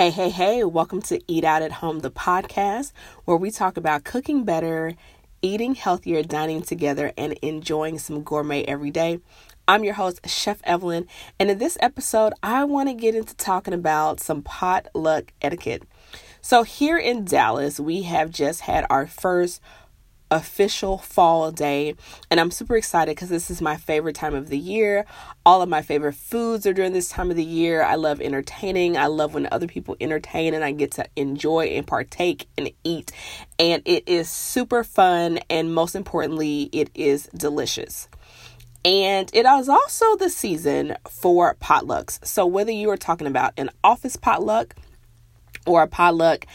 Hey, hey, hey, welcome to Eat Out at Home, the podcast, where we talk about cooking better, eating healthier, dining together, and enjoying some gourmet every day. I'm your host, Chef Evelyn, and in this episode, I want to get into talking about some potluck etiquette. So, here in Dallas, we have just had our first official fall day and I'm super excited because this is my favorite time of the year. All of my favorite foods are during this time of the year. I love entertaining. I love when other people entertain and I get to enjoy and partake and eat. And it is super fun and most importantly, it is delicious. And it is also the season for potlucks. So whether you are talking about an office potluck or a potluck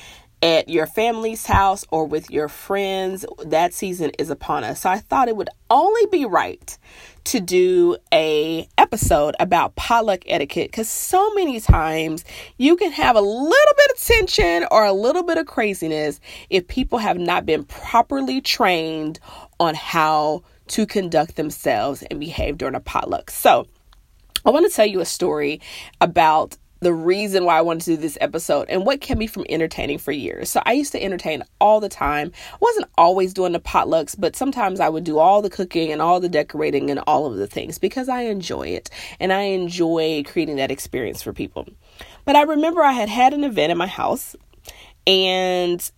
at your family's house or with your friends, that season is upon us. So I thought it would only be right to do a episode about potluck etiquette cuz so many times you can have a little bit of tension or a little bit of craziness if people have not been properly trained on how to conduct themselves and behave during a potluck. So, I want to tell you a story about the reason why I wanted to do this episode and what kept me from entertaining for years. So I used to entertain all the time. Wasn't always doing the potlucks, but sometimes I would do all the cooking and all the decorating and all of the things because I enjoy it and I enjoy creating that experience for people. But I remember I had had an event in my house and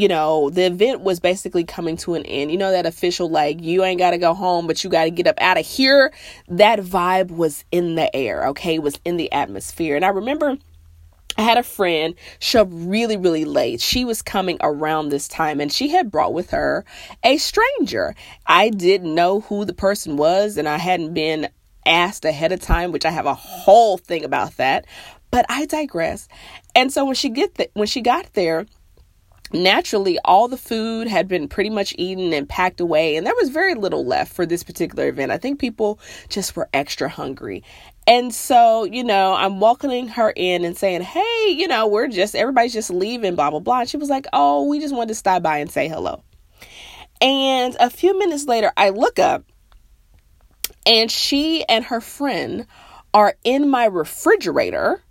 you know, the event was basically coming to an end. You know, that official, like, you ain't got to go home, but you got to get up out of here. That vibe was in the air, okay? It was in the atmosphere. And I remember I had a friend show up really, really late. She was coming around this time and she had brought with her a stranger. I didn't know who the person was and I hadn't been asked ahead of time, which I have a whole thing about that. But I digress. And so when she get th- when she got there, naturally all the food had been pretty much eaten and packed away and there was very little left for this particular event. I think people just were extra hungry. And so you know i'm welcoming her in and saying hey you know we're just everybody's just leaving blah blah blah. And she was like oh we just wanted to stop by and say hello. And a few minutes later i look up and she and her friend are in my refrigerator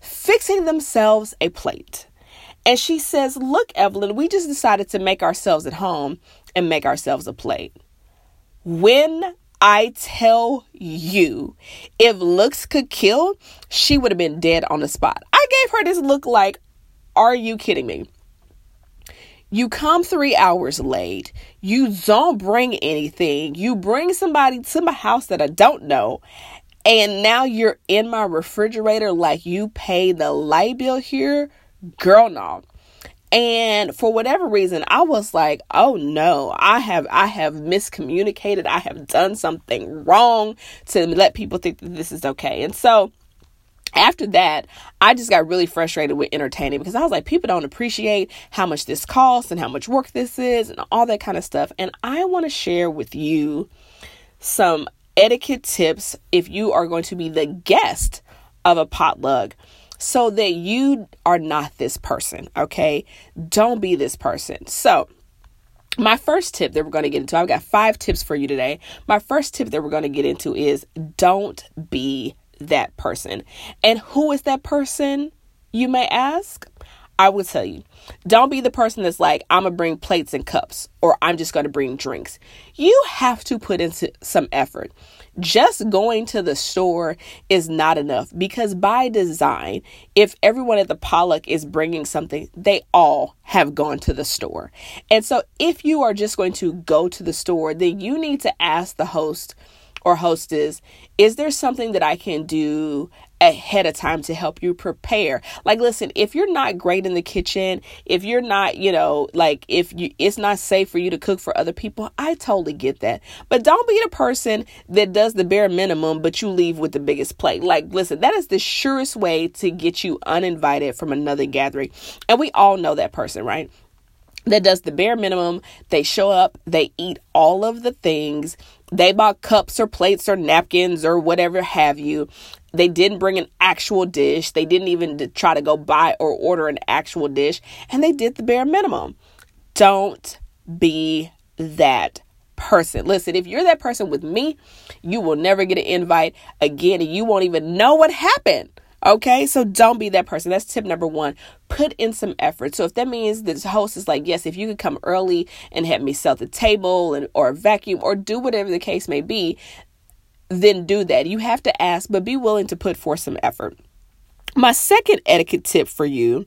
fixing themselves a plate and she says, Look, Evelyn, we just decided to make ourselves at home and make ourselves a plate. When I tell you, if looks could kill, she would have been dead on the spot. I gave her this look like, Are you kidding me? You come three hours late. You don't bring anything. You bring somebody to my house that I don't know. And now you're in my refrigerator like you pay the light bill here girl no. And for whatever reason i was like oh no i have i have miscommunicated. I have done something wrong to let people think that this is okay. And so after that, I just got really frustrated with entertaining because I was like, people don't appreciate how much this costs and how much work this is and all that kind of stuff. And I want to share with you some etiquette tips if you are going to be the guest of a potluck so that you are not this person, okay? Don't be this person. So, my first tip that we're going to get into, I've got five tips for you today. My first tip that we're going to get into is don't be that person. And who is that person, you may ask? I will tell you, don't be the person that's like, I'm to bring plates and cups or I'm just to bring drinks. You have to put into some effort just going to the store is not enough because by design, if everyone at the potluck is bringing something, they all have gone to the store. And so if you are just going to go to the store, then you need to ask the host or hostess, is there something that I can do ahead of time to help you prepare? Like, listen, if you're not great in the kitchen, if you're not, you know, like if you, it's not safe for you to cook for other people, I totally get that. But don't be the person that does the bare minimum, but you leave with the biggest plate. Like, listen, that is the surest way to get you uninvited from another gathering. And we all know that person, right? that does the bare minimum. They show up, they eat all of the things. They bought cups or plates or napkins or whatever have you. They didn't bring an actual dish. They didn't even try to go buy or order an actual dish. And they did the bare minimum. Don't be that person. Listen, if you're that person with me, you will never get an invite again and you won't even know what happened Okay, so don't be that person. That's tip number one. Put in some effort. So if that means the host is like, yes, if you could come early and help me set the table and or vacuum or do whatever the case may be, then do that. You have to ask, but be willing to put forth some effort. My second etiquette tip for you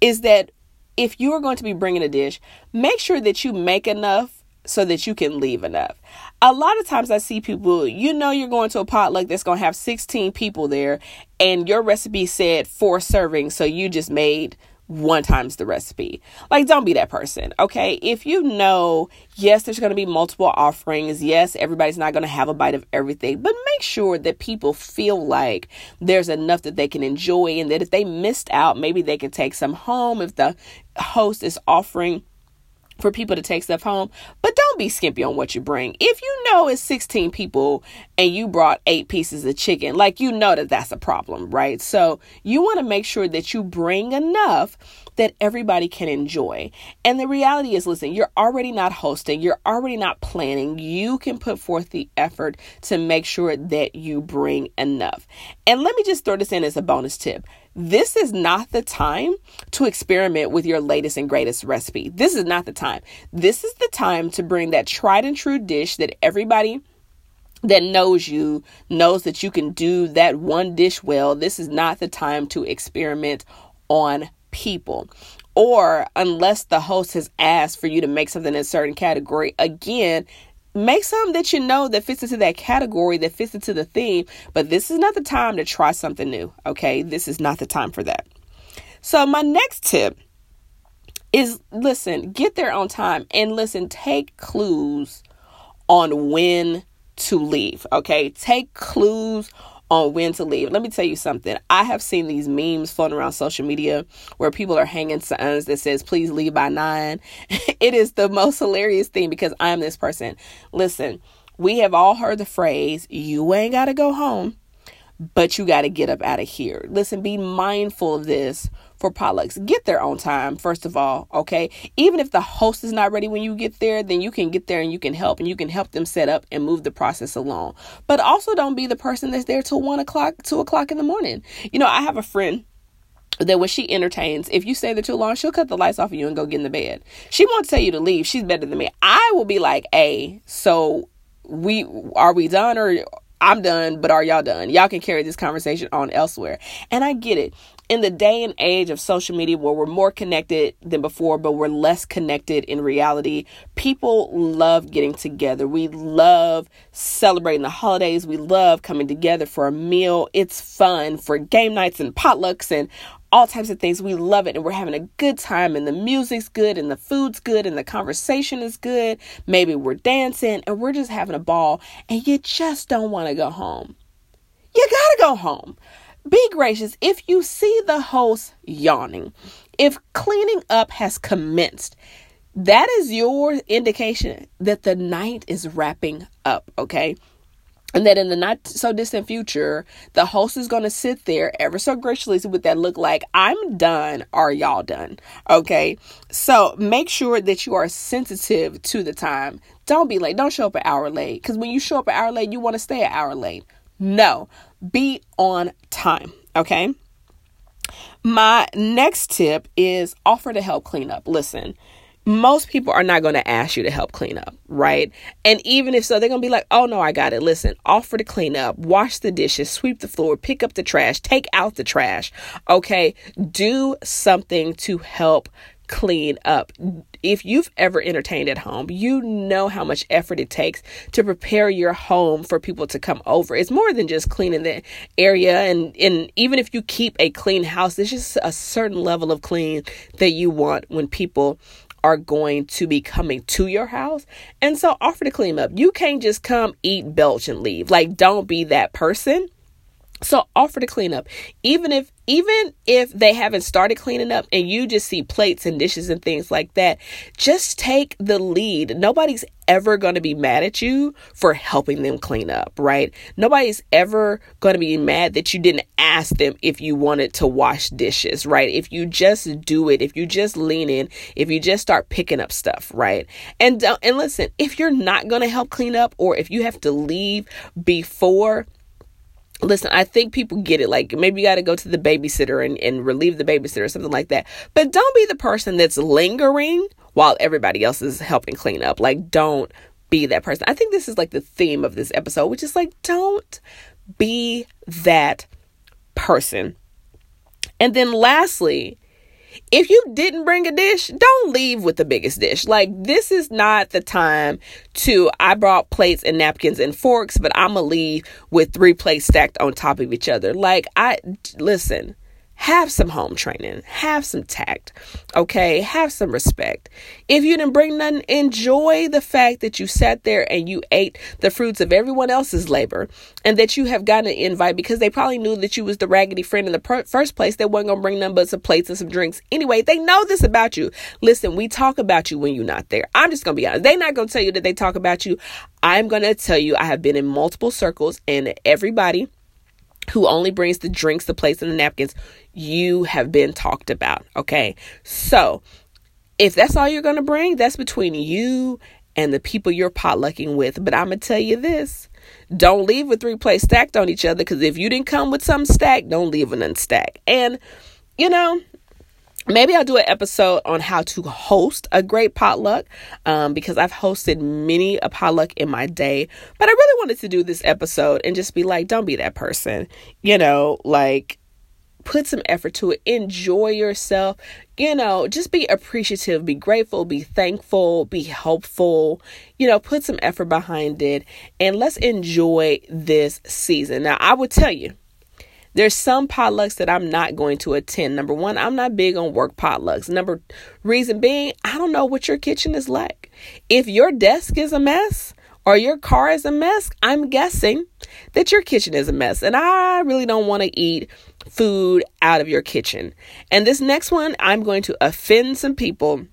is that if you are going to be bringing a dish, make sure that you make enough so that you can leave enough. A lot of times I see people, you know, you're going to a potluck that's going to have 16 people there, and your recipe said four servings, so you just made one times the recipe. Like, don't be that person, okay? If you know, yes, there's going to be multiple offerings, yes, everybody's not going to have a bite of everything, but make sure that people feel like there's enough that they can enjoy, and that if they missed out, maybe they can take some home if the host is offering for people to take stuff home, but don't be skimpy on what you bring. If you know it's 16 people and you brought eight pieces of chicken, like you know that that's a problem, right? So you want to make sure that you bring enough that everybody can enjoy. And the reality is, listen, you're already not hosting, you're already not planning. You can put forth the effort to make sure that you bring enough. And let me just throw this in as a bonus tip this is not the time to experiment with your latest and greatest recipe. This is not the time. This is the time to bring that tried and true dish that everybody that knows you knows that you can do that one dish well. This is not the time to experiment on people. Or unless the host has asked for you to make something in a certain category, again, make something that you know that fits into that category, that fits into the theme. But this is not the time to try something new. Okay. This is not the time for that. So, my next tip is listen, get there on time and listen, take clues on when to leave. Okay. Take clues on when to leave. Let me tell you something. I have seen these memes floating around social media where people are hanging signs that says please leave by 9. it is the most hilarious thing because I'm this person. Listen, we have all heard the phrase you ain't got to go home but you got to get up out of here. Listen, be mindful of this for potlucks. Get there on time, first of all, okay? Even if the host is not ready when you get there, then you can get there and you can help and you can help them set up and move the process along. But also don't be the person that's there till one o'clock, two o'clock in the morning. You know, I have a friend that when she entertains, if you stay there too long, she'll cut the lights off of you and go get in the bed. She won't tell you to leave. She's better than me. I will be like, hey, so we are we done or I'm done, but are y'all done? Y'all can carry this conversation on elsewhere. And I get it. In the day and age of social media where we're more connected than before, but we're less connected in reality, people love getting together. We love celebrating the holidays. We love coming together for a meal. It's fun for game nights and potlucks and all types of things. We love it and we're having a good time and the music's good and the food's good and the conversation is good. Maybe we're dancing and we're just having a ball and you just don't want to go home. You got to go home. Be gracious if you see the host yawning. If cleaning up has commenced, that is your indication that the night is wrapping up, okay? And that in the not so distant future, the host is going to sit there ever so graciously with that look like, I'm done. Are y'all done? Okay. So make sure that you are sensitive to the time. Don't be late. Don't show up an hour late. Because when you show up an hour late, you want to stay an hour late. No, be on time. Okay. My next tip is offer to help clean up. Listen, most people are not going to ask you to help clean up, right? And even if so, they're going to be like, oh no, I got it. Listen, offer to clean up, wash the dishes, sweep the floor, pick up the trash, take out the trash. Okay. Do something to help clean up. If you've ever entertained at home, you know how much effort it takes to prepare your home for people to come over. It's more than just cleaning the area and and even if you keep a clean house, there's just a certain level of clean that you want when people are going to be coming to your house. And so offer to clean up. You can't just come, eat, belch, and leave. Like, don't be that person. So offer to clean up. Even if even if they haven't started cleaning up and you just see plates and dishes and things like that, just take the lead. Nobody's ever going to be mad at you for helping them clean up, right? Nobody's ever going to be mad that you didn't ask them if you wanted to wash dishes, right? If you just do it, if you just lean in, if you just start picking up stuff, right? And and listen, if you're not going to help clean up or if you have to leave before listen, I think people get it. Like maybe you got to go to the babysitter and, and relieve the babysitter or something like that. But don't be the person that's lingering while everybody else is helping clean up. Like, don't be that person. I think this is like the theme of this episode, which is like, don't be that person. And then lastly, if you didn't bring a dish, don't leave with the biggest dish. Like, this is not the time to, I brought plates and napkins and forks, but I'm gonna leave with three plates stacked on top of each other. Like, I, listen, have some home training, have some tact, okay? Have some respect. If you didn't bring nothing, enjoy the fact that you sat there and you ate the fruits of everyone else's labor and that you have gotten an invite because they probably knew that you was the raggedy friend in the first place. They wasn't to bring nothing but some plates and some drinks. Anyway, they know this about you. Listen, we talk about you when you're not there. I'm just to be honest. They're not to tell you that they talk about you. I'm to tell you I have been in multiple circles and everybody who only brings the drinks, the plates, and the napkins, you have been talked about. Okay. So if that's all you're going to bring, that's between you and the people you're potlucking with. But I'm going to tell you this don't leave with three plates stacked on each other because if you didn't come with some stacked, don't leave with none stacked. And, you know, maybe I'll do an episode on how to host a great potluck um, because I've hosted many a potluck in my day. But I really wanted to do this episode and just be like, don't be that person. You know, like put some effort to it. Enjoy yourself. You know, just be appreciative, be grateful, be thankful, be helpful. You know, put some effort behind it and let's enjoy this season. Now, I would tell you, there's some potlucks that I'm not going to attend. Number one, I'm not big on work potlucks. Number reason being, I don't know what your kitchen is like. If your desk is a mess or your car is a mess, I'm guessing that your kitchen is a mess. And I really don't want to eat food out of your kitchen. And this next one, I'm going to offend some people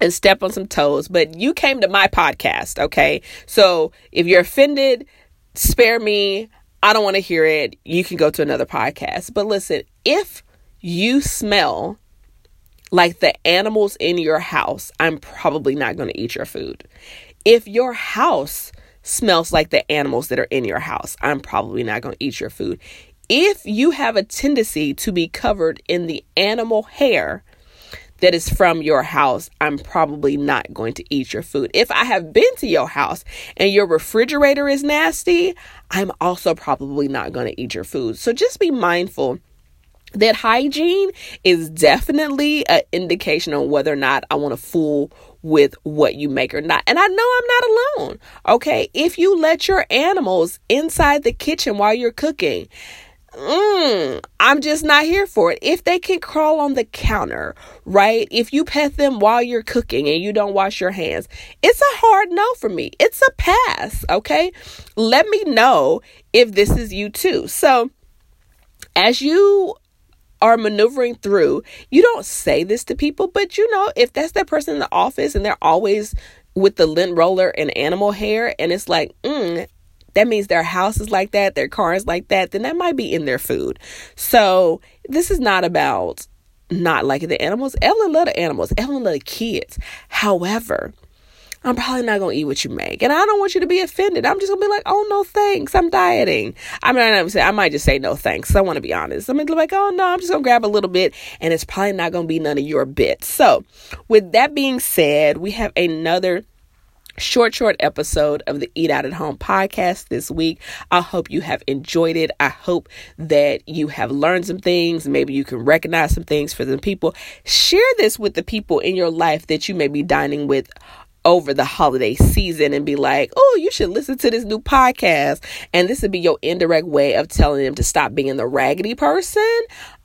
and step on some toes, but you came to my podcast, okay? So if you're offended, spare me. I don't want to hear it. You can go to another podcast. But listen, if you smell like the animals in your house, I'm probably not going to eat your food. If your house smells like the animals that are in your house, I'm probably not going to eat your food. If you have a tendency to be covered in the animal hair, that is from your house, I'm probably not going to eat your food. If I have been to your house and your refrigerator is nasty, I'm also probably not going to eat your food. So just be mindful that hygiene is definitely an indication on whether or not I want to fool with what you make or not. And I know I'm not alone. Okay. If you let your animals inside the kitchen while you're cooking, Mm, I'm just not here for it. If they can crawl on the counter, right? If you pet them while you're cooking and you don't wash your hands, it's a hard no for me. It's a pass, okay? Let me know if this is you too. So, as you are maneuvering through, you don't say this to people, but you know, if that's that person in the office and they're always with the lint roller and animal hair, and it's like, mm, that means their house is like that, their car is like that, then that might be in their food. So this is not about not liking the animals. Evelyn love the animals. Evelyn love the kids. However, I'm probably not gonna eat what you make, and I don't want you to be offended. I'm just gonna be like, "Oh no, thanks. I'm dieting." I mean, I'm say I might just say no thanks. I want to be honest. I'm gonna be like, "Oh no, I'm just gonna grab a little bit," and it's probably not gonna be none of your bits. So, with that being said, we have another short, short episode of the Eat Out at Home podcast this week. I hope you have enjoyed it. I hope that you have learned some things. Maybe you can recognize some things for the people. Share this with the people in your life that you may be dining with over the holiday season and be like, oh, you should listen to this new podcast. And this would be your indirect way of telling them to stop being the raggedy person.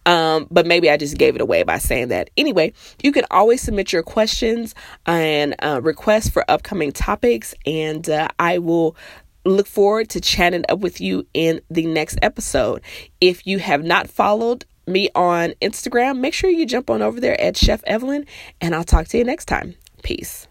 Um, but maybe I just gave it away by saying that. Anyway, you can always submit your questions and uh, requests for upcoming topics, and uh, I will look forward to chatting up with you in the next episode. If you have not followed me on Instagram, make sure you jump on over there at Chef Evelyn, and I'll talk to you next time. Peace.